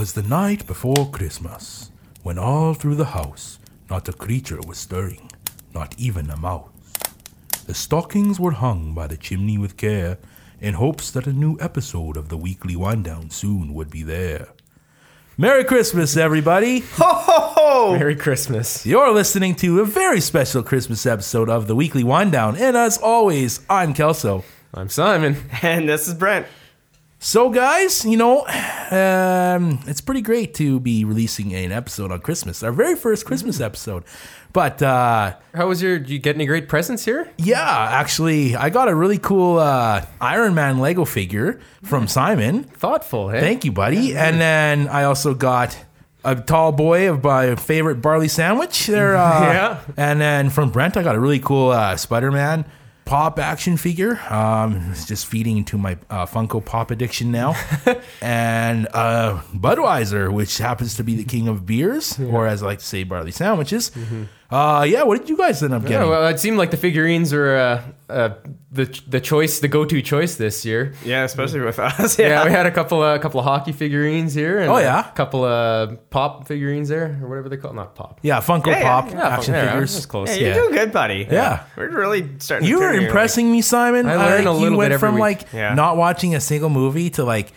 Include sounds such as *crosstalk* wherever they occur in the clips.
'Twas the night before Christmas, when all through the house not a creature was stirring, not even a mouse. The stockings were hung by the chimney with care, in hopes that a new episode of the weekly wind down soon would be there. Merry Christmas, everybody! Ho ho ho! Merry Christmas. You're listening to a very special Christmas episode of the weekly wind down, and as always, I'm Kelso. I'm Simon. And this is Brent. So, guys, you know, um, it's pretty great to be releasing an episode on Christmas, our very first Christmas episode. But uh, How was your? Did you get any great presents here? yeah, actually, I got a really cool uh, Iron Man Lego figure from Simon. Thoughtful, hey? Thank you, buddy. And then I also got a tall boy of my favorite barley sandwich. There, *laughs* uh, Yeah. And then from Brent, I got a really cool uh, Spider Man pop action figure. Um, it's just feeding into my uh, Funko Pop addiction now. *laughs* and uh, Budweiser, which happens to be the king of beers, or as I like to say, barley sandwiches. Uh, yeah, what did you guys end up getting? Yeah, well, it seemed like the figurines were uh, uh, the the choice, the go-to choice this year. Yeah, especially with us. *laughs* Yeah, Yeah. we had a couple a couple of hockey figurines here. And Oh, yeah? a couple of pop figurines there, or whatever they call, not pop. yeah, Funko Yeah, yeah, Pop yeah, action yeah, figures. that's close. Yeah, Yeah, you're doing good, buddy. Yeah. We're really starting You to were turn impressing me, Simon. I learn a little you bit went every from week. like Yeah. not watching a single movie to like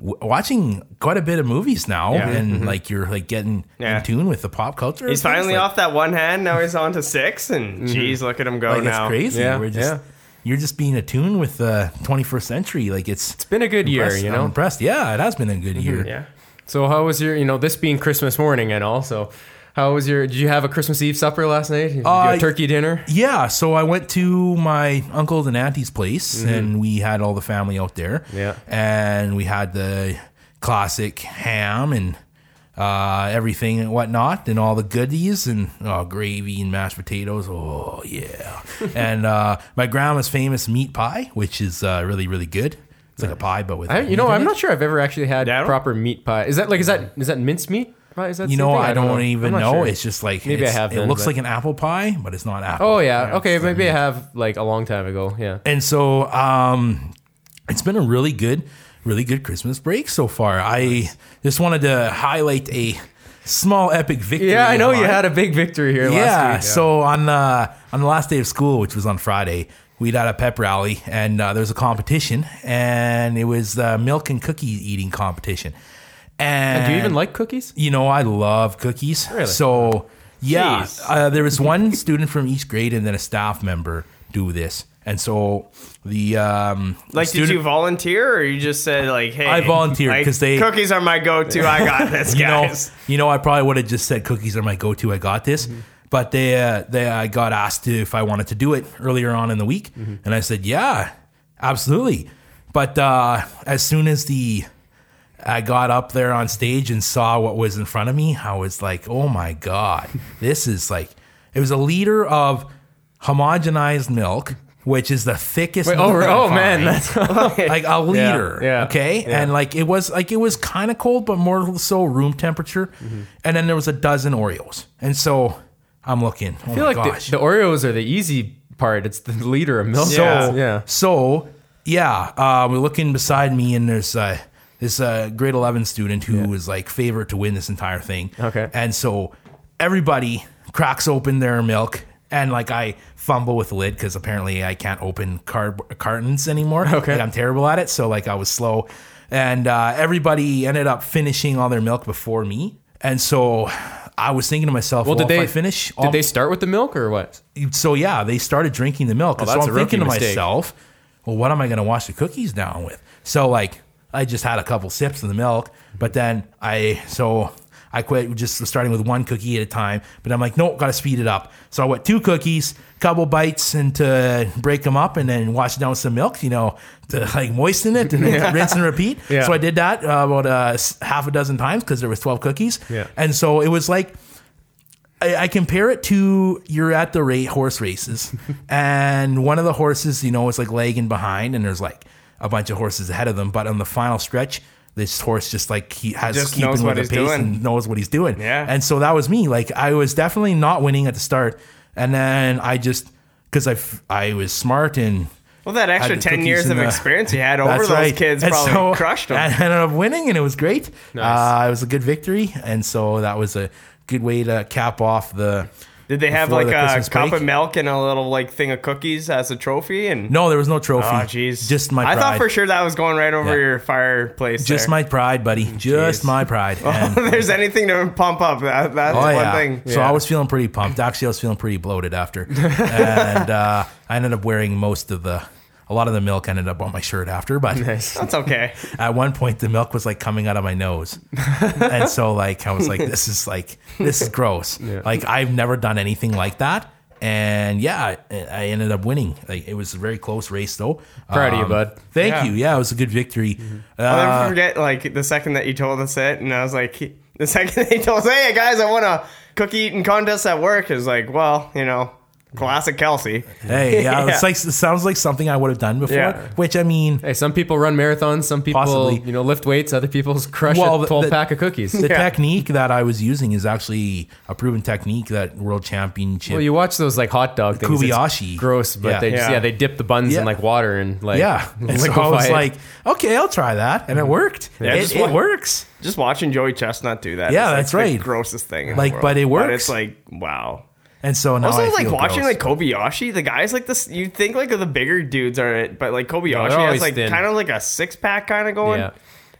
w- watching quite a bit of movies now, Yeah. and like you're like getting Yeah. in tune with the pop culture. He's finally Like- off that one hand. Now he's on to six. And geez, look at him go Like now. it's crazy. Yeah, We're just yeah. you're just being attuned with the 21st century. Like it's It's been a good year, impressed- you I'm know. Mm-hmm. impressed. Yeah, it has been a good year. Yeah. So how was your? You know, this being Christmas morning and all. So how was your? Did you have a Christmas Eve supper last night? Did you Uh, turkey dinner? Yeah, so I went to my uncle's and auntie's place, and we had all the family out there. Mm-hmm. Yeah. and we had the classic ham and uh, everything and whatnot, and all the goodies and oh, gravy and mashed potatoes. Oh yeah, *laughs* and uh, my grandma's famous meat pie, which is uh, really really good. It's like a pie, but with I, you know, I'm not sure I've ever actually had Yeah, I don't- proper meat pie. Is that like is that is that minced meat pie? Is that You know, thing? I don't, know. even know. sure. It's just like Maybe I have It looks but- like an apple pie, but it's not apple. Oh yeah, okay. Maybe I have like a long time ago. Yeah. And so um, it's been a really good, really good Christmas break so far. I just wanted to highlight a small epic victory. Yeah, I know you had a big victory here Yeah. last week. So on uh, on the last day of school, which was on Friday, we'd had a pep rally, and uh, there was a competition, and it was uh, milk and cookie eating competition. And Do you even like cookies? you know, I love cookies. Really? So, yeah, uh, there was one student from each grade and then a staff member do this. And so the um, Like, student, did you volunteer or you just said, like, hey, I volunteered like, 'cause they- cookies are my go to. I got *laughs* this, you know, you know, I probably would have just said cookies are my go-to. I got this, Mm-hmm. but they, uh, they, I got asked to, if I wanted to do it earlier on in the week, Mm-hmm. and I said, yeah, absolutely. But uh, as soon as the I got up there on stage and saw what was in front of me, I was like, oh my god, this is like, it was a liter of homogenized milk. Which is the thickest? Wait, oh, oh man, that's *laughs* like a liter. yeah, okay. yeah. And like it was like it was kind of cold, but more so room temperature. Mm-hmm. And then there was a dozen Oreos. And so I'm looking. Oh I feel like the, the Oreos are the easy part. It's the liter of milk. so Yeah. yeah. so yeah, uh, we're looking beside me, and there's uh, this uh, grade 11 student who was like favorite to win this entire thing. Okay. And so everybody cracks open their milk. And like I fumble with the lid because apparently I can't open card cartons anymore. Okay. Like, I'm terrible at it. So like I was slow, and uh, everybody ended up finishing all their milk before me. And so I was thinking to myself, well, Well, did they finish, Did they start with the milk or what? so yeah, they started drinking the milk. Oh, so I'm thinking to mistake. myself, well, what am I going to wash the cookies down with? So like, I just had a couple sips of the milk, but then I so I quit just starting with one cookie at a time. But I'm like, no, got to speed it up. So I went two cookies, couple bites, and to break them up, and then wash it down with some milk, you know, to like moisten it and then rinse and repeat. *laughs* Yeah. So I did that uh, about uh, half a dozen times because there was 12 cookies. Yeah. And so it was like I, I compare it to you're at the ra- horse races, *laughs* and one of the horses, you know, is like lagging behind, and there's like a bunch of horses ahead of them. But on the final stretch, this horse just like he has Just keeping knows with the he's pace doing. and knows what he's doing. Yeah. And so that was me. Like I was definitely not winning at the start, and then I just because I I was smart and. Well, that extra 10 years of the- experience you *laughs* had over those right. kids And probably so crushed them. I ended up winning, and it was great. Nice. Uh, it was a good victory, and so that was a good way to cap off the. Did they have like the a Christmas cup break. of milk and a little like thing of cookies as a trophy? And No, there was no trophy. oh, jeez, just my. I thought for sure that was going right over Yeah. your fireplace. Just there. my pride, buddy. Just Jeez. my pride. *laughs* And, if there's anything to pump up, that, that's oh one yeah. thing. So I was feeling pretty pumped. Actually, I was feeling pretty bloated after, *laughs* and uh, I ended up wearing most of the. A lot of the milk ended up on my shirt after, but *laughs* Nice. That's okay. *laughs* at one point the milk was like coming out of my nose. *laughs* And so like i was like this is like this is gross. Like i've never done anything like that. And yeah I, I ended up winning. Like it was a very close race though. Um, Proud of you, bud. thank Yeah. you. Yeah it was a good victory. I'll uh, never forget like the second that you told us it, and I was like, the second that you told us, hey guys, I won a cookie eating contest at work, is like, well, you know, classic Kelsey. hey yeah, *laughs* Yeah. it's like it sounds like something i would have done before Yeah. which i mean Hey, some people run marathons. Some people, Possibly. you know, lift weights. Other people *laughs* crush Well, a the- 12 the- pack of cookies. the Yeah. technique that i was using is actually a proven technique that world championship Well, you watch those like hot dog things. it's Kobayashi. gross, but Yeah. they just, Yeah. yeah. they dip the buns Yeah. in like water and like yeah *laughs* and so i was it. like okay i'll try that and it mm-hmm. worked Yeah, it, just it works Just watching Joey Chestnut do that. Yeah, is, like, that's the right. grossest thing. In Like, the world. but it works. it's like wow. And so now Also, I like watching gross. like Kobayashi, the guys like this. You think like the bigger dudes are, it, but like Kobayashi has like kind of like a six pack kind of going. Yeah.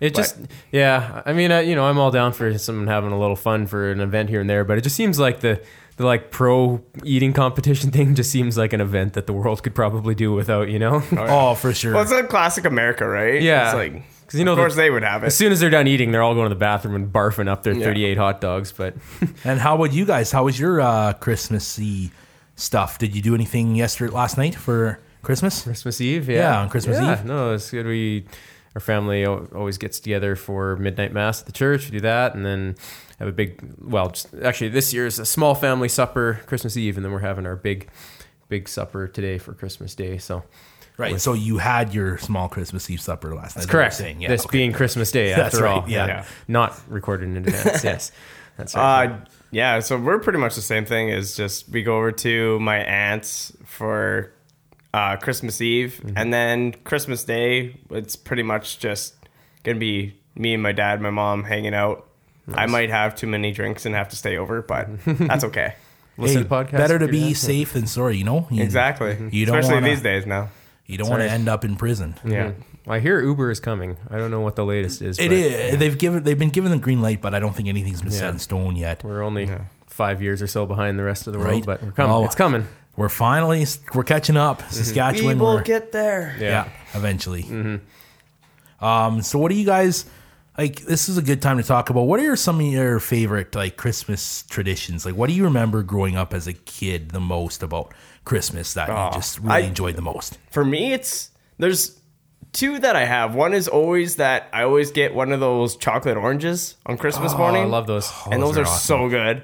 It just, yeah. I mean, uh, you know, I'm all down for someone having a little fun for an event here and there, but it just seems like the the like pro eating competition *laughs* thing just seems like an event that the world could probably do without. You know? Oh, for sure. Well, it's like classic America, right? Yeah. It's like, Cause you know of course the- they would have it. as soon as they're done eating, they're all going to the bathroom and barfing up their 38 hot dogs. But *laughs* and how about you guys? How was your uh, Christmassy stuff? Did you do anything yesterday, last night for Christmas? Christmas Eve, yeah, Yeah, on Christmas Yeah, Eve. No, it's good. We our family always gets together for midnight mass at the church. We do that, and then have a big. Well, just, actually, this year is a small family supper Christmas Eve, and then we're having our big, big supper today for Christmas Day. So Right. So you had your small Christmas Eve supper last night. is what correct. Saying. Yeah. this okay. being Christmas Day, *laughs* after right, all, yeah. Yeah. not recorded in advance. yes, *laughs* that's right. Uh, yeah, so we're pretty much the same thing. Is just we go over to my aunt's for uh, Christmas Eve, Mm-hmm. and then Christmas Day. It's pretty much just gonna be me and my dad, my mom hanging out. I might have too many drinks and have to stay over, but *laughs* that's okay. Listen Hey, to podcasts better to be dad. safe than sorry. You know. You, Exactly. You don't Especially wanna- these days now. You don't want to end up in prison. Yeah. I hear Uber is coming. I don't know what the latest is. It but is. They've given. They've been given the green light, but I don't think anything's been set in stone yet. We're only five years or so behind the rest of the world, Right. but we're coming. Oh. it's coming. We're finally we're catching up. Mhm. Saskatchewan. we're- get there. yeah, eventually. Mm-hmm. Um, so what do you guys like? This is a good time to talk about. What are some of your favorite like Christmas traditions? Like, what do you remember growing up as a kid the most about Christmas that Oh, you ah, just really I- enjoyed the most? For me, it's there's two that I have. One is always that I always get one of those chocolate oranges on Christmas Oh, morning. I love those. and those, those are, are so good.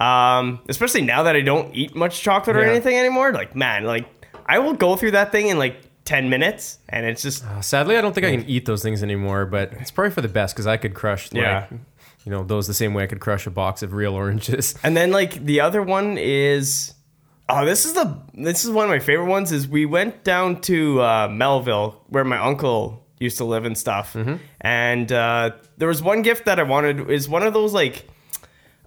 Um, especially now that I don't eat much chocolate or Yeah. anything anymore. Like, man, like I will go through that thing in like ten minutes, and it's just Uh, Sadly, I don't think I can eat those things anymore, but it's probably for the best because I could crush, like, Yeah. you know, those the same way I could crush a box of real oranges. *laughs* And then like the other one is oh this is the this is one of my favorite ones is we went down to uh, Melville where my uncle used to live and stuff. And uh, there was one gift that I wanted is one of those like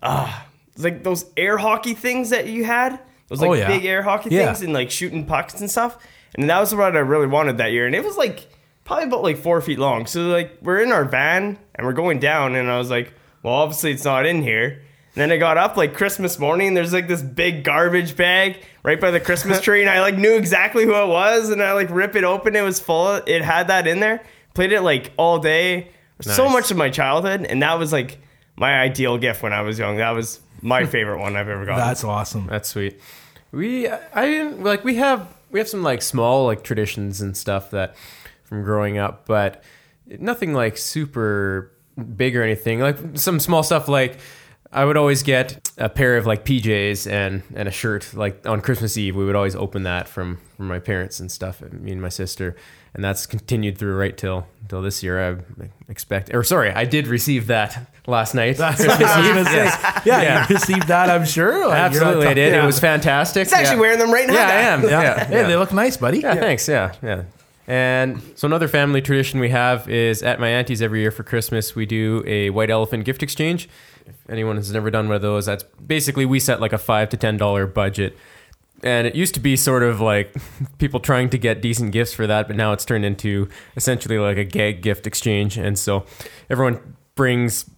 uh like those air hockey things that you had. Those oh, like Oh, yeah. big air hockey Yeah. things and like shooting pucks and stuff. And that was what I really wanted that year. And it was like probably about like four feet long. So like we're in our van and we're going down and I was like, well obviously it's not in here. And then I got up like Christmas morning and there's like this big garbage bag right by the Christmas *laughs* tree and I like knew exactly who it was and I like rip it open. It was full. It had that in there. Played it like all day. So much of my childhood and that was like my ideal gift when I was young. That was my *laughs* favorite one I've ever gotten. That's awesome. That's sweet. We, I didn't like. We have we have some like small like traditions and stuff that from growing up, but nothing like super big or anything. Like some small stuff like I would always get a pair of like PJs and and a shirt. Like on Christmas Eve, we would always open that from from my parents and stuff. Me and my sister, and that's continued through right till till this year. I expect, or sorry, I did receive that last night. *laughs* That's what I was gonna say. Yeah, Yeah. you received that, I'm sure. Like, Absolutely, I did. talking- It was fantastic. It's actually yeah. wearing them right now. Yeah, I am. Yeah, Hey, they look nice, buddy. Yeah, thanks. Yeah, yeah. And so another family tradition we have is at my auntie's every year for Christmas we do a white elephant gift exchange. If anyone has never done one of those, that's basically we set like a five to ten dollar budget. And it used to be sort of like *laughs* people trying to get decent gifts for that, but now it's turned into essentially like a gag gift exchange. And so everyone brings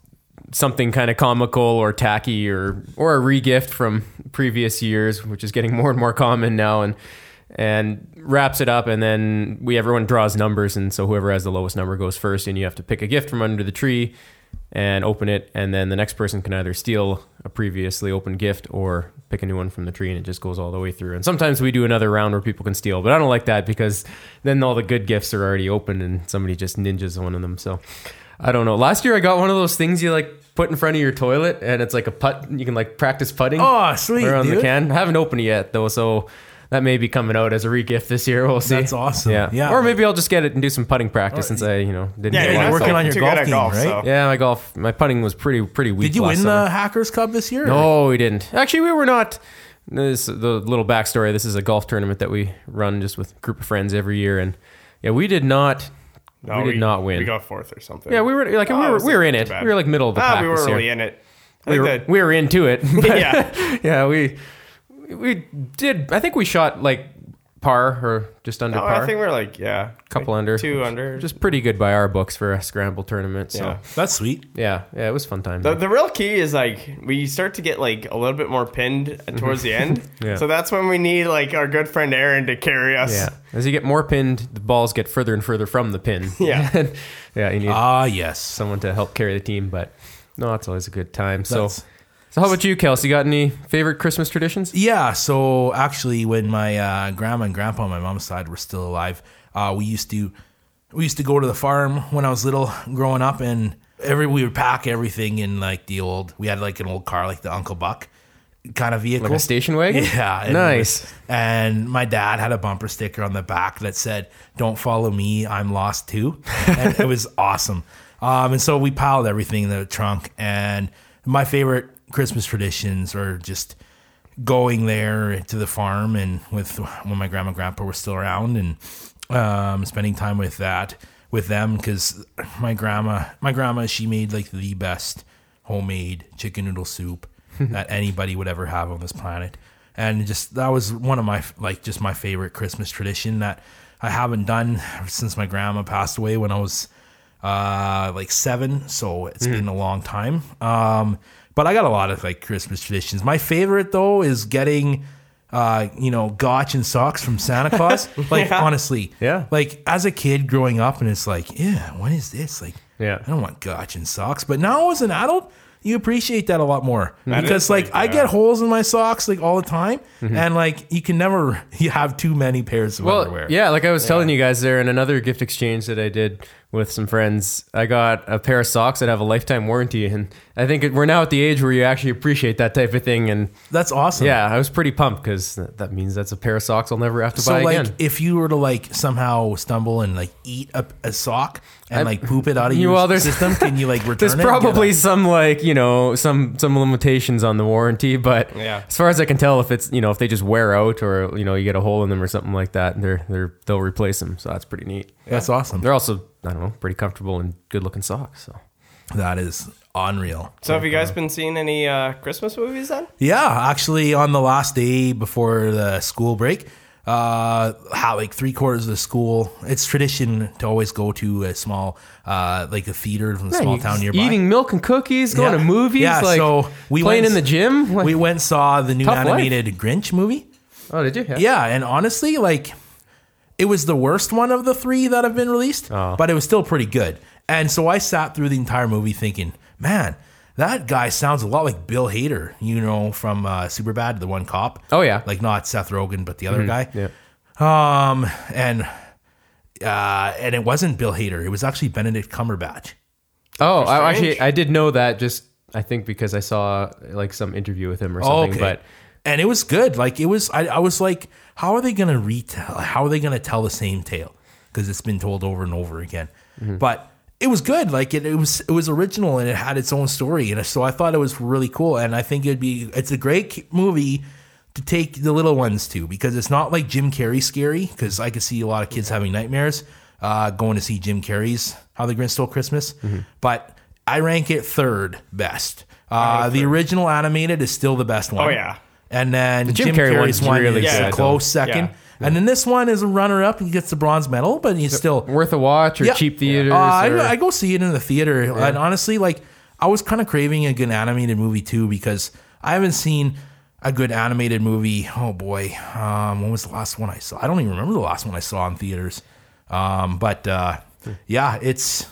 something kind of comical or tacky or or a regift from previous years, which is getting *laughs* more and more common now, and and wraps it up, and then we everyone draws numbers, and so whoever has the lowest number goes first, and you have to pick a gift from under the tree and open it, and then the next person can either steal a previously opened gift or pick a new one from the tree, and it just goes all the way through. And sometimes we do another round where people can steal, but I don't like that because then all the good gifts are already open, and somebody just ninjas one of them. So I don't know. Last year I got one of those things you like put in front of your toilet, and it's like a putt. You can like practice putting. Oh, sweet, around the can. I haven't opened it yet though, so that may be coming out as a regift this year. We'll see. That's awesome. Yeah, Yeah. Or maybe I'll just get it and do some putting practice since I, you know, didn't. Yeah, get you're working so- on your too golf game, golf, right? so- Yeah, my golf, my putting was pretty pretty weak. Did you last win summer. the Hackers Cup this year? No, we didn't. Actually, we were not. This the little backstory. This is a golf tournament that we run just with a group of friends every year, and yeah, we did not. No, we did not win. We got fourth or something. yeah, we were like Oh, we were we were in it. bad. We were like middle of the Ah, pack we were this year. really in it. We were that- we were into it. but- *laughs* yeah. *laughs* yeah, we we did. I think we shot like par or just under No, par. I think we're like yeah, A Couple like under. two under. just pretty good by our books for a scramble tournament. So Yeah. That's sweet. yeah, yeah, it was fun time. The, the real key is like we start to get like a little bit more pinned towards the *laughs* end. Yeah. So that's when we need like our good friend Aaron to carry us. yeah, as you get more pinned, the balls get further and further from the pin. *laughs* Yeah. *laughs* yeah, you need Ah, yes. someone to help carry the team. But no, it's always a good time. That's- so how about you, Kelsey? Got any favorite Christmas traditions? Yeah, so actually, when my uh, grandma and grandpa on my mom's side were still alive, uh, we used to we used to go to the farm when I was little, growing up, and every we would pack everything in like the old. We had like an old car, like the Uncle Buck kind of vehicle, Like a station wagon? *laughs* Yeah, and Nice. was- and my dad had a bumper sticker on the back that said, "Don't follow me, I'm lost too," *laughs* and it was awesome. Um, and so we piled everything in the trunk. And my favorite Christmas traditions or just going there to the farm and with when my grandma and grandpa were still around and um, spending time with that with them because my grandma my grandma she made like the best homemade chicken noodle soup *laughs* that anybody would ever have on this planet. And just that was one of my like just my favorite christmas tradition that i haven't done since my grandma passed away when i was uh like seven. So it's been a long time. Um but i got a lot of like christmas traditions. My favorite though is getting uh you know gotch and socks from santa claus. *laughs* Like honestly Yeah. like as a kid growing up and it's like yeah what is this? Like Yeah. i don't want gotch and socks. But now as an adult you appreciate that a lot more. That because like, i get holes in my socks like all the time Mm-hmm. and like you can never you *laughs* have too many pairs of Well, underwear. yeah, like I was telling you guys there in another gift exchange that I did with some friends, I got a pair of socks that have a lifetime warranty, and I think we're now at the age where you actually appreciate that type of thing. And that's awesome yeah, I was pretty pumped because that, means that's a pair of socks I'll never have to buy. So buy like, again. if you were to like somehow stumble and like eat a, a sock and like poop it out of *laughs* You- your well, system, can you like *laughs* return There's it? and get probably some like you know some some limitations on the warranty, but Yeah. as far as I can tell, if it's you know if they just wear out or you know you get a hole in them or something like that, they're they're they'll replace them. So that's pretty neat. That's awesome. They're also I don't know pretty comfortable and good looking socks. So That is unreal. So have you guys been seeing any uh, Christmas movies then? Yeah, actually, on the last day before the school break, uh, how like three quarters of the school, it's tradition to always go to a small, uh, like a theater from a small town nearby. eating milk and cookies, going Yeah. to movies, Yeah, like so we playing went- in the gym. Like- we went and saw the new Tough life. animated Grinch movie. oh, did you? Yeah, and honestly, like it was the worst one of the three that have been released, Oh. but it was still pretty good. And so I sat through the entire movie thinking, man, that guy sounds a lot like Bill Hader, you know, from uh, Superbad, the one cop. Oh, yeah. like not Seth Rogen, but the other guy. Yeah. Um, and uh, and it wasn't Bill Hader; it was actually Benedict Cumberbatch. Oh, I, actually, I did know that just I think because I saw like some interview with him or Oh, something. okay. But and it was good. Like it was, I, I was like, how are they going to retell? How are they going to tell the same tale? Because it's been told over and over again. Mm-hmm. But it was good. Like it, it was, it was original and it had its own story. And so I thought it was really cool. And I think it'd be, it's a great movie to take the little ones to because it's not like Jim Carrey scary. Because I could see a lot of kids having nightmares uh, going to see Jim Carrey's How the Grinch Stole Christmas. Mm-hmm. But I rank it third best. Uh, the original animated is still the best one. Oh, yeah. And then Jim Jim, Carrey Carrey's one really is good, a close though. second. Yeah. And then this one is a runner up. He gets the bronze medal, but he's still worth a watch or Yeah. cheap theaters. Uh, I, or- I go see it in the theater. And honestly, like I was kind of craving a good animated movie too because I haven't seen a good animated movie. Oh boy, um, when was the last one I saw? I don't even remember the last one I saw in theaters. Um, but uh, yeah, it's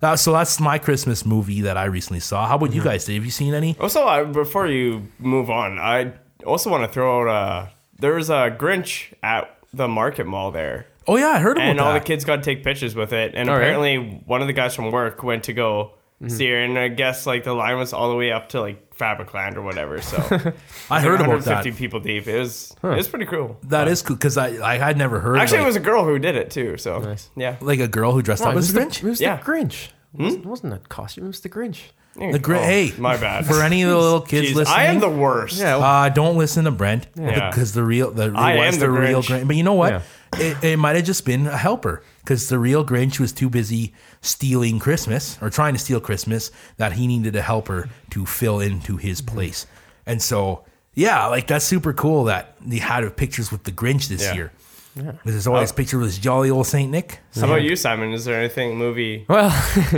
that, so that's my Christmas movie that I recently saw. How about Mm-hmm. you guys? Have you seen any? Also, uh, before you move on, I also want to throw out uh, there was a Grinch at the market mall there, Oh yeah, I heard about it. and that. all the kids got to take pictures with it. And really? apparently, one of the guys from work went to go Mm-hmm. see her, and I guess like the line was all the way up to like Fabricland or whatever. So *laughs* I heard about that. 150 people deep. It was it was pretty cool. That is cool because I I had never heard. Actually, like, it was a girl who did it too. So Nice. yeah, like a girl who dressed No, up it as was a the, Grinch. it was Yeah. the Grinch. It wasn't, it wasn't a costume. It was the Grinch. The Grinch. Oh, hey, *laughs* my bad. For any of the little kids Jeez, listening, I am the worst. Yeah. Uh, don't listen to Brent Yeah. because the real the I was am the, the real Grinch. Grinch. But you know what? Yeah. It, it might have just been a helper because the real Grinch was too busy stealing Christmas or trying to steal Christmas that he needed a helper to fill into his Mm-hmm. place. And so, yeah, like that's super cool that they had pictures with the Grinch this Yeah. year. Because there's always Oh. picture with this jolly old Saint Nick. How about you, Simon? Is there anything movie? Well,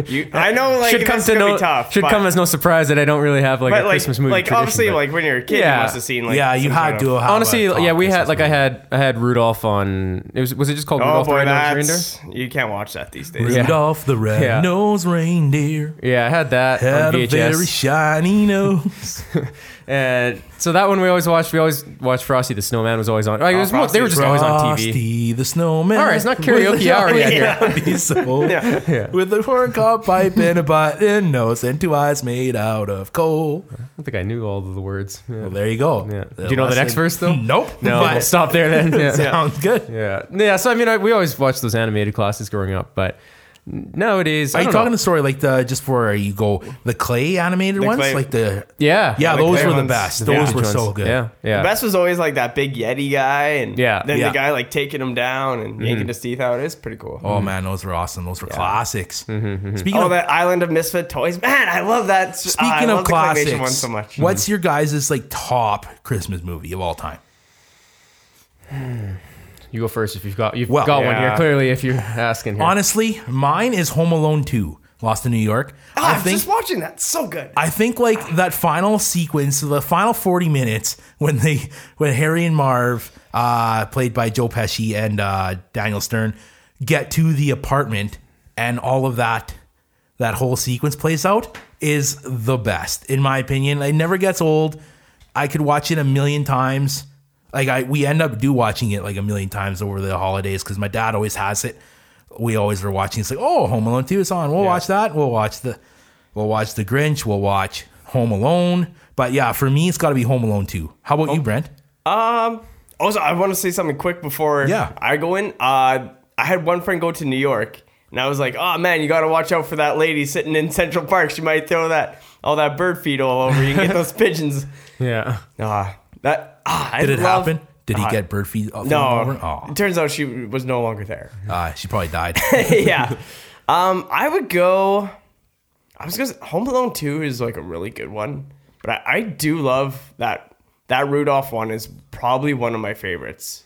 You, I know, like should come to no be tough. should but, come as no surprise that I don't really have like a like, Christmas movie. like obviously, but- like when you're a kid, Yeah. you must have seen like yeah, you had kind to of- have honestly, yeah, we had Christmas like I had I had Rudolph on. It was was it just called Oh Rudolph the boy, Red-Nosed Reindeer? you can't watch that these days. Yeah. Rudolph the red-nosed reindeer Yeah, I had that had on a very shiny *laughs* nose. *laughs* And so that one we always watched. We always watched Frosty the Snowman was always on. Like, it was oh, mo- they were just always on TV. Frosty the snowman. All right, it's not karaoke hour yet *laughs* here. so, *laughs* Yeah. With a corn cob pipe and a button nose and two eyes made out of coal. I don't think I knew all of the words. Yeah. Well, there you go. Yeah. Do you know the next verse, though? Nope. No, But we'll stop there then. *laughs* Yeah. Sounds good. Yeah, yeah. So I mean, I, we always watched those animated classes growing up, but nowadays, Are you talking know. the story like the just for uh, you go the clay animated ones clay- like the Yeah, yeah the those clay were the best The those were ones. so good Yeah, yeah. The best was always like that big Yeti guy, and Yeah. then Yeah. the guy like taking him down and mm-hmm. yanking his teeth out. It's pretty cool. oh man those were awesome those were classics Mm-hmm, mm-hmm. speaking Oh, of that Island of Misfit Toys, man! I love that. speaking I of love the claymation classics one so much. what's mm-hmm. your guys' like top Christmas movie of all time *sighs* You go first if you've got you've Well, got one here. Clearly, if you're asking here. honestly mine is Home Alone 2 Lost in New York Ah, I I'm just watching that. So good. I think like that final sequence, the final forty minutes when they when Harry and Marv, uh, played by Joe Pesci and uh, Daniel Stern, get to the apartment and all of that that whole sequence plays out is the best in my opinion. It never gets old. I could watch it a million times. Like I, we end up do watching it like a million times over the holidays because my dad always has it. We always were watching. It's like, oh, Home Alone two is on. We'll watch that. We'll watch the, we'll watch the Grinch. We'll watch Home Alone. But yeah, for me, it's got to be Home Alone two. How about you, Brent? Um. Also, I want to say something quick before Yeah. I go in. Uh, I had one friend go to New York, and I was like, "Oh man, you got to watch out for that lady sitting in Central Park. She might throw that all that bird feed all over you. and Get *laughs* those pigeons." yeah, Ah, that. Ah, I Did it love- happen? Did he Ah, get bird feed? thrown No. over? Oh, It turns out she was no longer there. uh, *laughs* she probably died. *laughs* yeah. Um, I would go. I was gonna. Say, Home Alone Two is like a really good one, but I, I do love that that Rudolph one is probably one of my favorites.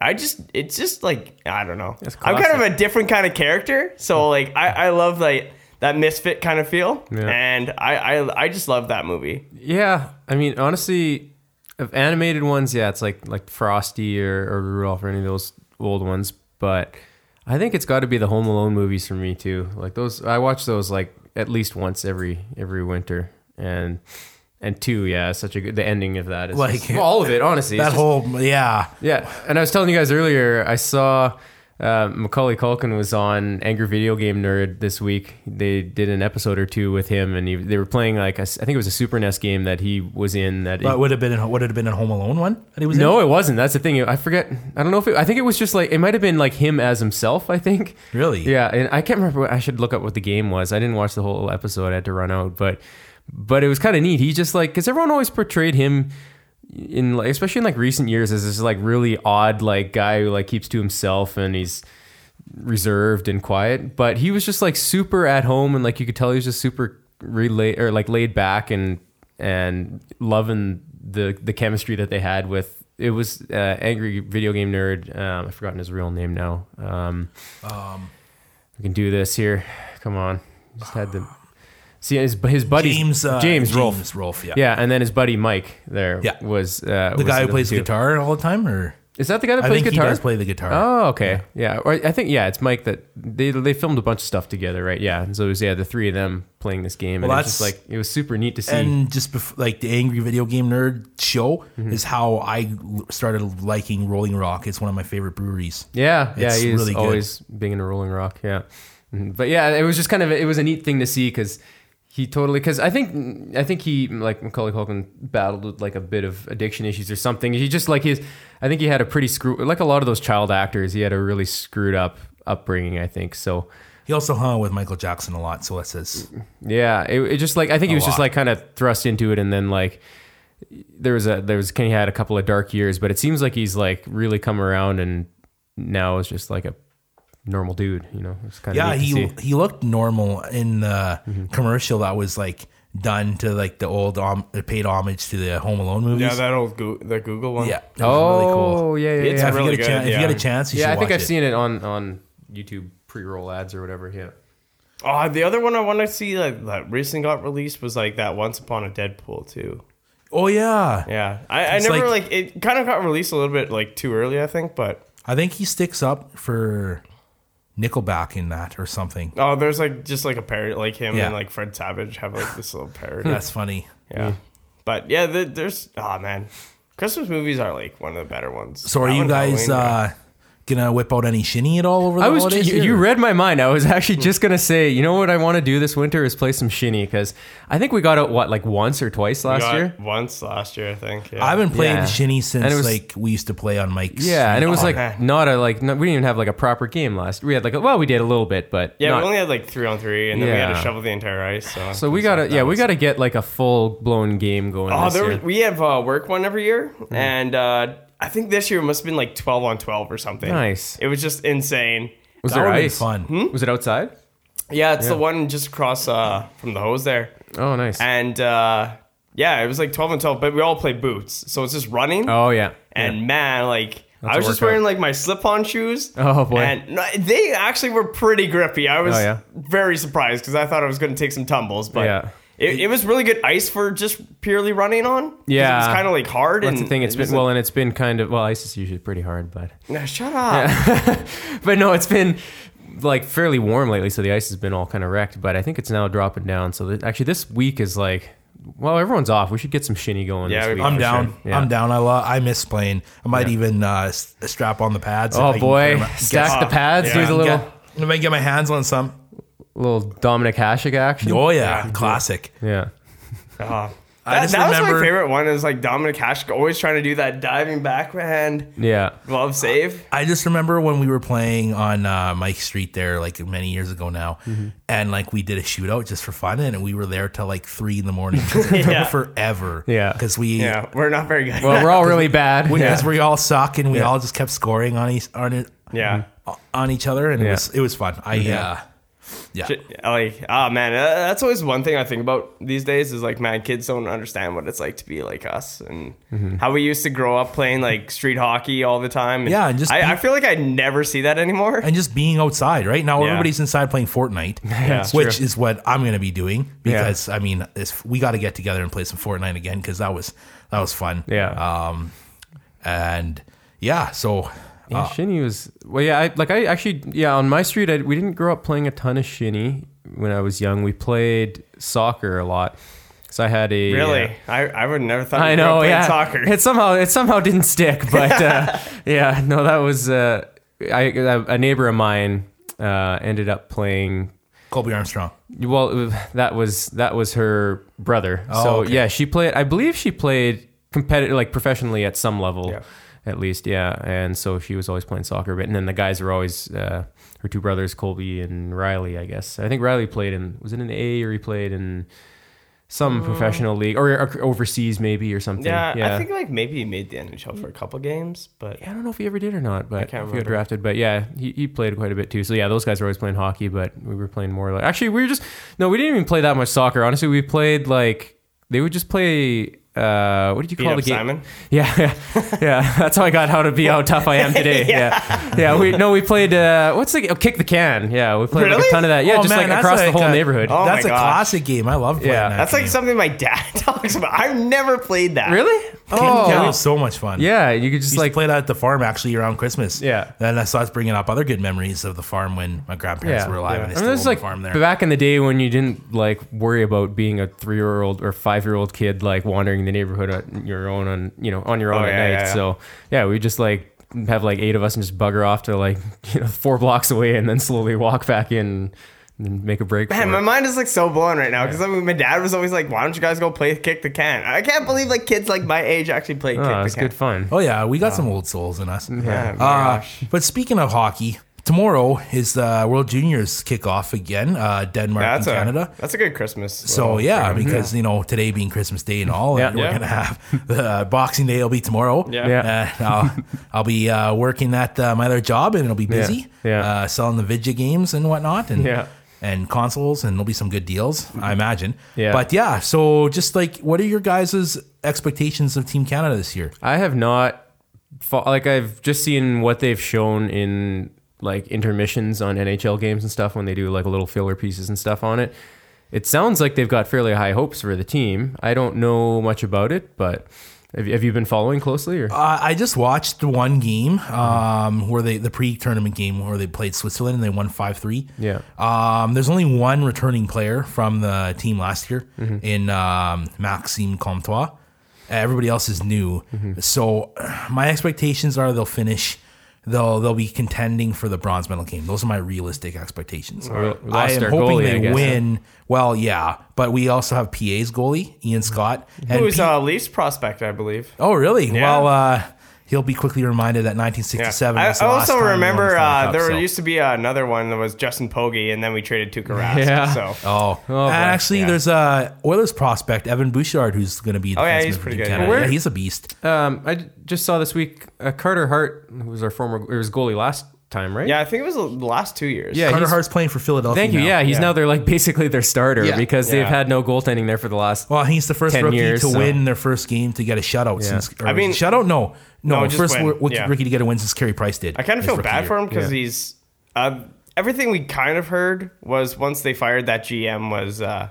I just it's just like I don't know. It's I'm kind of classic. a different kind of character, so like I, I love like that misfit kind of feel, Yeah. and I, I I just love that movie. yeah. I mean, honestly, of animated ones, yeah, it's like like Frosty or, or Rudolph or any of those old ones. But I think it's got to be the Home Alone movies for me too. Like those, I watch those like at least once every every winter, and and two, yeah, such a good. The ending of that is Like- just- well, all of it, honestly. That just- whole yeah. Yeah, and I was telling you guys earlier, I saw uh, Macaulay Culkin was on Angry Video Game Nerd this week. They did an episode or two with him, and he, they were playing like a, I think it was a Super NES game that he was in. That But would have been in, would it have been a Home Alone one that he was no, in? it wasn't. That's the thing. I forget. I don't know if it, I think it was just like it might have been like him as himself. I think. Really? Yeah, and I can't remember. What, I should look up what the game was. I didn't watch the whole episode. I had to run out, but but it was kind of neat. He just like because everyone always portrayed him in like especially in like recent years as this like really odd like guy who like keeps to himself and he's reserved and quiet. But he was just like super at home and like you could tell he was just super relate or like laid back and and loving the the chemistry that they had with it was uh, angry video game nerd. Um, I've forgotten his real name now. Um, Um, we can do this here. Come on, just had the *sighs* see his his buddy James uh, James Rolfe. James Rolfe, yeah. Yeah, and then his buddy Mike there Yeah. was uh, The was guy who the plays two. guitar all the time, or Is that the guy that I plays think guitar? he does play the guitar. Oh, okay. Yeah. Or I think yeah, it's Mike that they they filmed a bunch of stuff together, right? Yeah. And so it was yeah, the three of them playing this game, Well, and it's just that's- like it was super neat to see. and just bef- like the angry video game nerd show Mm-hmm. is how I l- started liking Rolling Rock. It's one of my favorite breweries. yeah, yeah, it's he's really good. always being in a Rolling Rock. Yeah. Mhm. But yeah, it was just kind of it was a neat thing to see because he totally because I think I think he like Macaulay Culkin battled with like a bit of addiction issues or something. He just like his I think he had a pretty screw like a lot of those child actors. He had a really screwed up upbringing. I think so. He also hung with Michael Jackson a lot, so that says Yeah, it, it just like I think he was just like kind of thrust into it, and then like there was a there was he had a couple of dark years, but it seems like he's like really come around, and now is just like a normal dude. You know, it's kind of yeah, he see. Mm-hmm. he looked normal in the commercial that was like done to like the old um, paid homage to the Home Alone movies. Yeah, that old Go- the Google one. yeah, that was really cool. Oh yeah, yeah, It's yeah. Yeah, if, you get a good, chan- if you get a chance, you yeah, should I think watch I've it. seen it on on YouTube pre-roll ads or whatever. Yeah. Oh, the other one I want to see like, that recently got released was like that Once Upon a Deadpool too. Oh yeah. Yeah, I, I never like- like, it. Kind of got released a little bit like too early, I think. But I think he sticks up for Nickelback in that or something. oh, there's like just like a parody, like him Yeah. and like Fred Savage have like this little parody. *laughs* That's funny. yeah, but yeah, the, there's oh man, Christmas movies are like one of the better ones. So are That you guys Halloween, uh, gonna whip out any shinny at all over the I was holidays? you, you read my mind. I was *laughs* actually just gonna say, you know what I want to do this winter is play some shinny because I think we got out what like once or twice We last got year. once last year, I think. Yeah. I've been playing Yeah. shinny since And it was- like we used to play on Mike's. Yeah, and it was Oh, like man. not a like no, we didn't even have like a proper game last. We had like a, well, we did a little bit, but yeah, not- we only had like three on three, and then we had to shovel the entire ice. So, so we gotta that yeah we gotta get like a full blown game going. Oh, this there year. we have uh, work one every year, and uh, I think this year it must have been like twelve on twelve or something. Nice. It was just insane. was That there would've been ice? fun. Was it outside? Yeah, it's the one just across uh, from the hose there, Oh, nice. and uh, yeah, it was like twelve and twelve, but we all play boots, so it's just running. oh yeah. And man, like That's I was a just workout. wearing like my slip-on shoes. Oh, boy. And no, they actually were pretty grippy. I was Oh, yeah? very surprised because I thought I was going to take some tumbles, but Yeah. It, it was really good ice for just purely running on. Yeah. it was kind of like hard. That's and the thing. It's it was been well, and it's been kind of well. Ice is usually pretty hard, but Nah, shut *laughs* up. but no, it's been like fairly warm lately, so the ice has been all kind of wrecked. But I think it's now dropping down. So that, actually, this week is like, well, everyone's off. We should get some shinny going. Yeah, this week I'm down. sure. Yeah. I'm down. I lo- I miss playing. I might even uh, s- strap on the pads. Oh boy, get my- stack the pads, yeah. do the little Get, I might get my hands on some. Little Dominic Hasek action. Oh yeah, Yeah. classic. Yeah. *laughs* Uh, I that just that was remember- my favorite one. Is like Dominic Hash always trying to do that diving backhand Yeah. glove save. I just remember when we were playing on uh, Mike Street there, like many years ago now, Mm-hmm. and like we did a shootout just for fun, and we were there till like three in the morning. *laughs* Yeah. forever. Yeah. because we Yeah, we're not very good. Well, we're all really *laughs* bad. because yeah. we all suck, and we Yeah. all just kept scoring on each on it yeah. on each other, and it Yeah. was it was fun. I uh, yeah. Like, ah, man, uh, that's always one thing I think about these days is like, man, kids don't understand what it's like to be like us and Mm-hmm. how we used to grow up playing like street hockey all the time. And Yeah, and just I, be- I feel like I never see that anymore. and just being outside. Right now, Yeah. everybody's inside playing Fortnite, *laughs* That's which true. is what I'm going to be doing because I mean, we got to get together and play some Fortnite again because that was that was fun. Yeah. Um, and yeah, so Yeah, uh, shinny was well. Yeah, I, like I actually yeah on my street I, we didn't grow up playing a ton of shinny when I was young. We played soccer a lot. So I had a Really, uh, I, I would never thought I you grew up know, yeah. soccer. It somehow it somehow didn't stick, *laughs* but uh, yeah, no, that was uh, I a neighbor of mine uh, ended up playing. Colby Armstrong. Well, that was that was her brother. Oh, so okay. yeah, she played. I believe she played competitive, like professionally at some level, Yeah. At least. Yeah, and so she was always playing soccer. But and then the guys were always uh, her two brothers, Colby and Riley. I guess I think Riley played in was it an A or he played in some professional league or, or overseas maybe or something. Yeah, yeah. I think like maybe he made the NHL for a couple games, but I don't know if he ever did or not, but can't if he got drafted. But yeah, he, he played quite a bit too. So yeah, those guys were always playing hockey, but we were playing more like actually we were just no, we didn't even play that much soccer. Honestly, we played like they would just play. Uh, what did you beat call up the game? Simon. *laughs* Yeah, yeah, yeah. *laughs* That's how I got how to be how tough I am today. *laughs* yeah. yeah, We no, we played. Uh, what's the oh, kick the can? Yeah, we played like a ton of that. Yeah, Oh, just man, like that's across the whole a- neighborhood. Oh That's a gosh. classic game. I love playing Yeah. that. That's like something my dad talks about. I've never played that. Really? King Oh, County was so much fun. yeah. You could just Used like play that at the farm actually around Christmas. Yeah. and I started bringing up other good memories of the farm when my grandparents were alive Yeah. and they I still mean, owned like the farm there. back in the day when you didn't like worry about being a three year old or five year old kid like wandering the neighborhood on your own on you know on your own Oh, at yeah, night. yeah, yeah. So yeah, we just like have like eight of us and just bugger off to like *laughs* you know four blocks away and then slowly walk back in and make a break. Man, my it. mind is like so blown right now because I mean, my dad was always like, "Why don't you guys go play kick the can?" I can't believe like kids like my age actually play kick Oh, the it's can. good fun. oh yeah, we got some old souls in us. Yeah, Uh, gosh. but speaking of hockey, tomorrow is the World Juniors kickoff again. Uh, Denmark Yeah, and that's a Canada. that's a good Christmas. So yeah, thing. because you know today being Christmas Day and all, Yeah. and we're Yeah. gonna have *laughs* uh, Boxing Day. will be tomorrow. Yeah. Yeah. Uh, I'll, *laughs* I'll be uh, working at uh, my other job, and it'll be busy. Yeah. Uh, selling the Vidya games and whatnot, and Yeah. and consoles, and there'll be some good deals, I imagine. Yeah. But yeah, so just like, what are your guys' expectations of Team Canada this year? I have not fo- like I've just seen what they've shown in like intermissions on NHL games and stuff when they do like little filler pieces and stuff on it. It sounds like they've got fairly high hopes for the team. I don't know much about it, but have you, have you been following closely or? Uh, I just watched one game um, where they the pre-tournament game where they played Switzerland and they won five three. Yeah. Um, there's only one returning player from the team last year Mm-hmm. in um, Maxime Comtois. Everybody else is new. Mm-hmm. So my expectations are they'll finish. They'll they'll be contending for the bronze medal game. Those are my realistic expectations. we I am hoping goalie, they guess, huh? win. Well, yeah, but we also have PA's goalie Ian Scott. And who's P- uh, Leafs prospect, I believe. Oh, really? Yeah. Well, uh, he'll be quickly reminded that 1967. I, was I last also time remember the uh, Cup, there so- used to be another one that was Justin Pogge, and then we traded Tuukka Rask. Yeah. So Oh, Oh, and actually, Yeah. there's a Oilers prospect, Evan Bouchard, who's going to be. a Oh, yeah, he's pretty good. Canada. Yeah, he's a beast. Um, I j- just saw this week uh, Carter Hart, who was our former, it was goalie last time, right? yeah, I think it was the last two years. Yeah, Carter he's- Hart's playing for Philadelphia. Thank you. now. Yeah, he's Yeah. now they're like basically their starter Yeah. because they've Yeah. had no goaltending there for the last. Well, he's the first 10 rookie years, to so- win their first game to get a shutout Yeah. since. Or I mean- shutout? No, no, No, just first win. rookie, Yeah. rookie to get a win since Carey Price did. I kind of his feel rookie bad year. for him because Yeah. he's uh, everything we kind of heard was once they fired that GM was uh,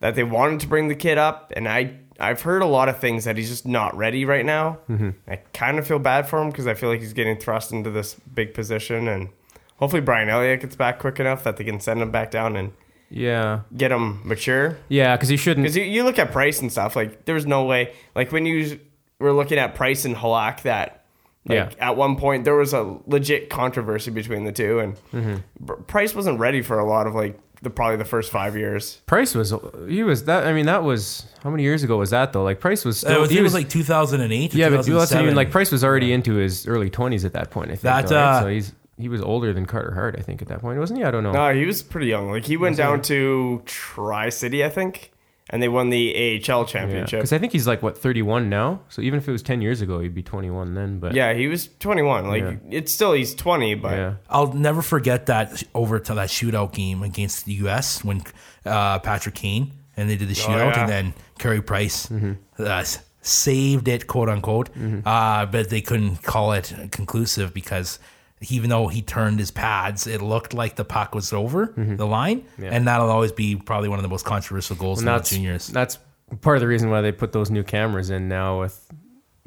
that they wanted to bring the kid up, and I I've heard a lot of things that he's just not ready right now. Mm-hmm. I kind of feel bad for him because I feel like he's getting thrust into this big position, and hopefully Brian Elliott gets back quick enough that they can send him back down and Yeah, get him mature. yeah, because he shouldn't. Because you, you look at Price and stuff, like there was no way. Like when you were looking at Price and Halak, that like Yeah. at one point there was a legit controversy between the two, and Mm-hmm. Price wasn't ready for a lot of like the probably the first five years. Price was he was that. I mean, that was how many years ago was that though? Like Price was Uh, still. it was, he it was like 2008. Or yeah, but well, that's what I mean. Like Price was already into his early twenties at that point. I think. That, though, right? uh, so he's he was older than Carter Hart. I think at that point, wasn't he? I don't know. No, he was pretty young. Like he went down to Tri City, I think, and they won the AHL championship. because I think he's like what thirty one now. So even if it was ten years ago, he'd be twenty one then. But Yeah, he was 21. Like Yeah. it's still he's 20, but yeah, I'll never forget that over to that shootout game against the U.S. when uh, Patrick Kane and they did the shootout, yeah. and then Carey Price Mm-hmm. uh, saved it, quote unquote. Uh, but they couldn't call it conclusive because even though he turned his pads, it looked like the puck was over the line, Mm-hmm. Yeah. and that'll always be probably one of the most controversial goals and in the juniors. that's part of the reason why they put those new cameras in now. With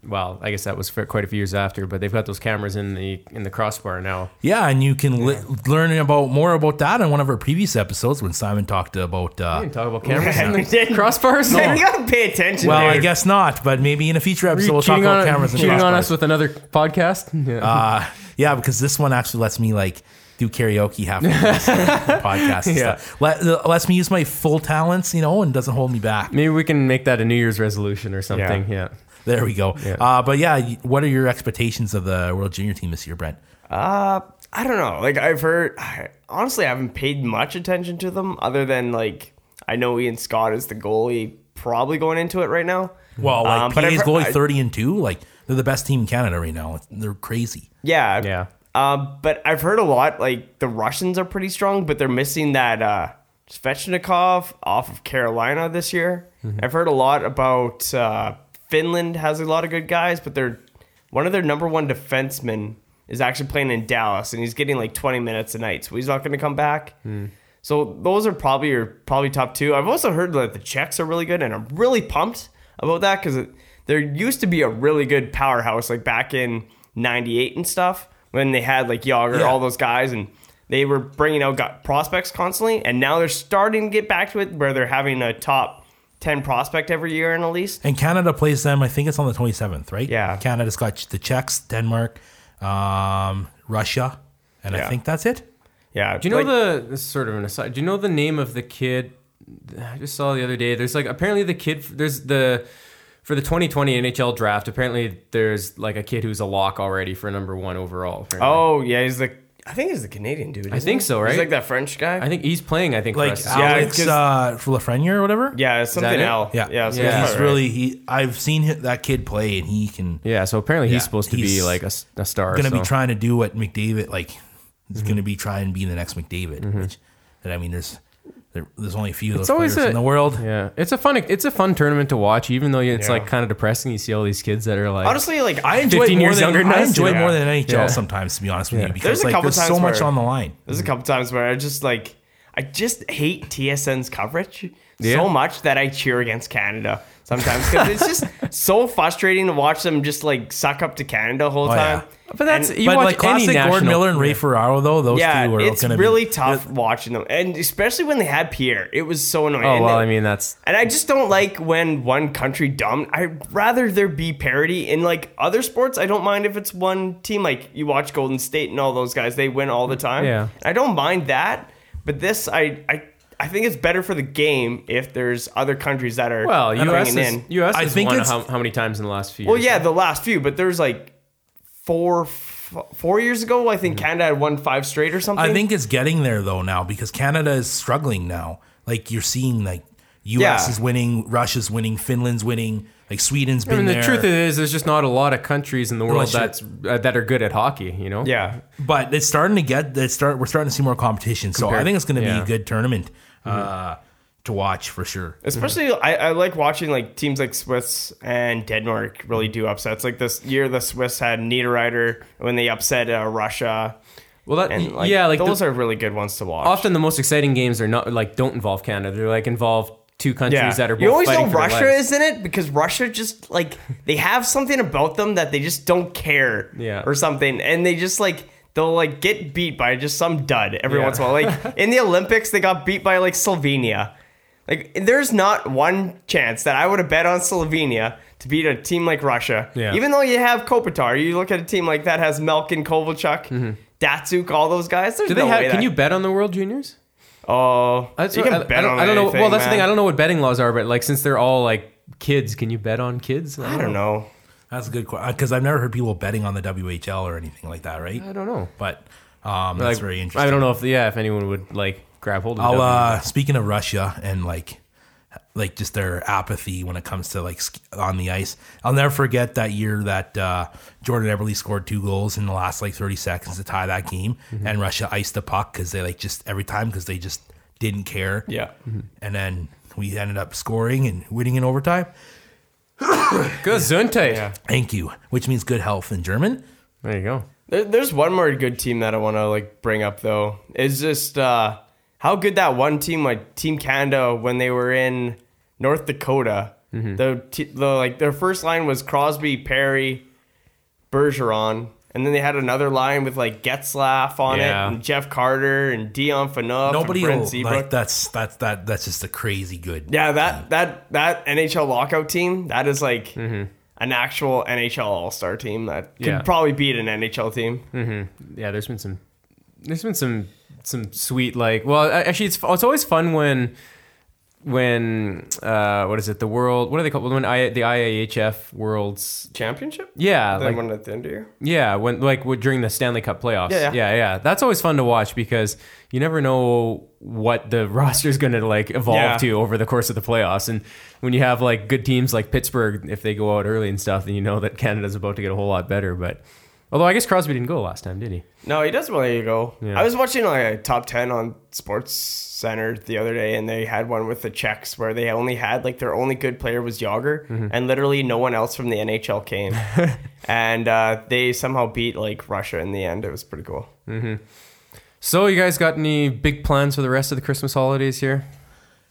well, I guess that was for quite a few years after, but they've got those cameras in the in the crossbar now. Yeah, and you can li- learn about more about that in one of our previous episodes when Simon talked about. Uh, We can talk about cameras Yeah, *laughs* we the did. crossbars. Man, you gotta pay attention. well, I guess not, but maybe in a future episode we'll talk about on, cameras and cheating on crossbars. us with another podcast? Yeah. Uh, Yeah, because this one actually lets me like do karaoke half *laughs* the podcast. And Yeah. stuff. Let, uh, lets me use my full talents, you know, and doesn't hold me back. Maybe we can make that a New Year's resolution or something. Yeah. There we go. Yeah. Uh, but yeah, what are your expectations of the World Junior team this year, Brent? Uh, I don't know. Like I've heard, I, honestly, I haven't paid much attention to them other than like I know Ian Scott is the goalie, probably going into it right now. Well, like Um, but PA's heard- goalie thirty and two, like they're the best team in Canada right now. They're crazy. Yeah, Yeah. Um, but I've heard a lot. Like the Russians are pretty strong, but they're missing that uh, Svechnikov off of Carolina this year. I've heard a lot about uh, Finland has a lot of good guys, but they're one of their number one defensemen is actually playing in Dallas, and he's getting like 20 minutes a night, so he's not going to come back. Hmm. So those are probably your probably top two. I've also heard that the Czechs are really good, and I'm really pumped about that because there used to be a really good powerhouse like back in '98 and stuff when they had like Jagr, Yeah. all those guys, and they were bringing out got prospects constantly, and now they're starting to get back to it where they're having a top 10 prospect every year in at least. And Canada plays them. I think it's on the twenty seventh, right? Yeah. Canada's got the Czechs, Denmark, um, Russia, and I think that's it. Yeah. Do you know like- the this is sort of an aside? Do you know the name of the kid? I just saw the other day. There's like apparently the kid. There's the for the 2020 NHL draft. Apparently there's like a kid who's a lock already for number one overall. apparently. Oh, yeah, he's the I think he's the Canadian dude. I isn't think he? so, right? He's like that French guy. I think he's playing. I think for Like us. Yeah, Alex because- uh, Lafreniere or whatever. yeah, it's something it? L. Yeah, yeah, so Yeah. He's right. really he. I've seen hi- that kid play, and he can yeah. So apparently he's Yeah, supposed to be he's like a star. He's going to so. be trying to do what McDavid like. He's going to be trying to be the next McDavid. Which, and I mean, there's there, there's only a few of those It's always players a- in the world. Yeah, it's a fun. It's a fun tournament to watch, even though it's Yeah. like kind of depressing. You see all these kids that are like, Honestly, like I enjoy it 15 more years than younger than I us, enjoy it yeah. more than NHL Yeah. sometimes, to be honest with Yeah. you, because There's a like couple there's so times much where- on the line. There's a couple times where I just like I just hate TSN's coverage Yeah. so much that I cheer against Canada sometimes because it's just *laughs* so frustrating to watch them just like suck up to Canada the whole Oh, time. yeah. But that's And- you but watch like any classic Gordon Miller and Ray Ferraro, though, those yeah, two are it's going to really be, tough watching them, and especially when they had Pierre, it was so annoying. Oh And well, they- I mean that's And I just don't like when one country dom. I'd rather there be parity in like other sports. I don't mind if it's one team. Like you watch Golden State and all those guys, they win all the time. Yeah. I don't mind that. But this, I, I, I think it's better for the game if there's other countries that are well, bringing U.S. is, in. U.S. I has think won it's- how, how many times in the last few? Well, years? yeah, the last few, but there's like four, f- four years ago. I think Canada had won five straight or something. I think it's getting there though now because Canada is struggling now. Like you're seeing, like U.S. Yeah. is winning, Russia's winning, Finland's winning, like Sweden's been I mean, the there. truth is, there's just not a lot of countries in the world Unless you're- that's uh, that are good at hockey. You know? Yeah. but it's starting to get. They start. We're starting to see more competition. So I Compared- think it's going to be yeah. a good tournament uh, to watch for sure. Especially, I, I like watching like teams like Swiss and Denmark really do upsets. Like this year, the Swiss had Niederreiter when they upset uh, Russia, Well, that and like, yeah, like those the, are really good ones to watch. often the most exciting games are not like don't involve Canada. They're like involve two countries yeah, that are both you always know for Russia is in it because Russia just like they have something about them that they just don't care, Yeah. or something, and they just like. They'll like get beat by just some dud every Yeah. once in a while. Like in the Olympics, they got beat by like Slovenia. Like there's not one chance that I would have bet on Slovenia to beat a team like Russia. Yeah. Even though you have Kopitar, you look at a team like that has Malkin, Kovalchuk, Datsyuk, all those guys. There's Mm-hmm. Do they no have? Can that- you bet on the World Juniors? Oh, That's you can I, bet I don't, on I don't know. Well, that's the thing. I don't know what betting laws are, but like since they're all like kids, can you bet on kids? I don't know. That's a good question because I've never heard people betting on the WHL or anything like that, right? I don't know. But um, that's Like, very interesting. I don't know if yeah, if anyone would like grab hold of. I'll the uh speaking of Russia and like like just their apathy when it comes to like on the ice. I'll never forget that year that uh, Jordan Eberle scored two goals in the last like 30 seconds to tie that game Mm-hmm. and Russia iced the puck cuz they like just every time cuz they just didn't care. Yeah. And then we ended up scoring and winning in overtime. Gesundheit. *coughs* Yeah. Thank you, which means good health in German. There you go. There, there's one more good team that I want to like bring up though. Is just uh, how good that one team, like Team Canada, when they were in North Dakota. Mm-hmm. The, t- the like their first line was Crosby, Perry, Bergeron, and then they had another line with like Getzlaf on Yeah. it, and Jeff Carter, and Dion Phaneuf, Nobody and Brent will, Seabrook. like that's that's that that's just a crazy good. Yeah, that that that NHL lockout team, that is like Mm-hmm. an actual NHL All Star team that could Yeah. probably beat an NHL team. yeah, there's been some, there's been some, some sweet like. Well, actually, it's it's always fun when, when uh, what is it? The world. What are they called? When I the IIHF Worlds. Championship? Yeah, They like won at the end of the year. yeah, when like during the Stanley Cup playoffs. Yeah, yeah. yeah, yeah. That's always fun to watch because you never know what the *laughs* roster's going to like evolve Yeah. to over the course of the playoffs. And when you have like good teams like Pittsburgh, if they go out early and stuff, then you know that Canada's about to get a whole lot better. But although I guess Crosby didn't go last time, did he? No, he doesn't want to go. Yeah. I was watching like a top ten on Sports Center the other day, and they had one with the Czechs where they only had like their only good player was Jagr, Mm-hmm. and literally no one else from the NHL came, *laughs* and uh, they somehow beat like Russia in the end. It was pretty cool. So you guys got any big plans for the rest of the Christmas holidays here?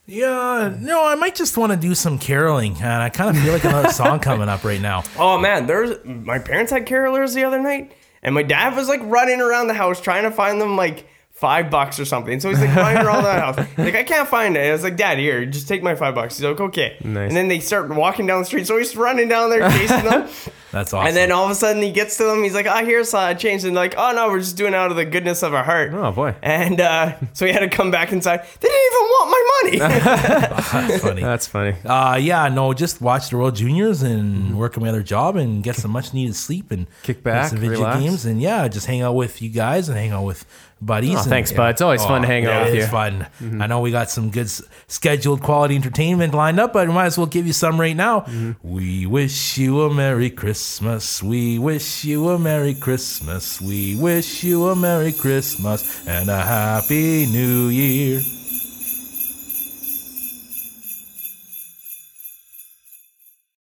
Yeah, no, I might just want to do some caroling, and I kind of feel like another song coming up right now. *laughs* Oh man, there's my parents had carolers the other night, and my dad was like running around the house trying to find them like five bucks or something. So he's like running all that house, like I can't find it. I was like, Dad, here, just take my five bucks. He's like, okay. Nice. And then they start walking down the street, so he's running down there chasing them. *laughs* That's awesome. And then all of a sudden he gets to them. He's like, "Oh, here's uh, change." And they're like, "Oh no, we're just doing it out of the goodness of our heart." Oh boy, And uh, so he had to come back inside. They didn't even want my money. *laughs* that's funny. that's funny. Uh, yeah, no, just watch the World Juniors and work on my other job and get some much needed sleep and Kick play back, some video relax. games and yeah, just hang out with you guys and hang out with buddies. Oh, thanks, bud. It's always fun to hang out yeah, with It's you. fun. I know we got some good scheduled quality entertainment lined up, but we might as well give you some right now. Mm-hmm. We wish you a Merry Christmas. We wish you a Merry Christmas. We wish you a Merry Christmas and a Happy New Year.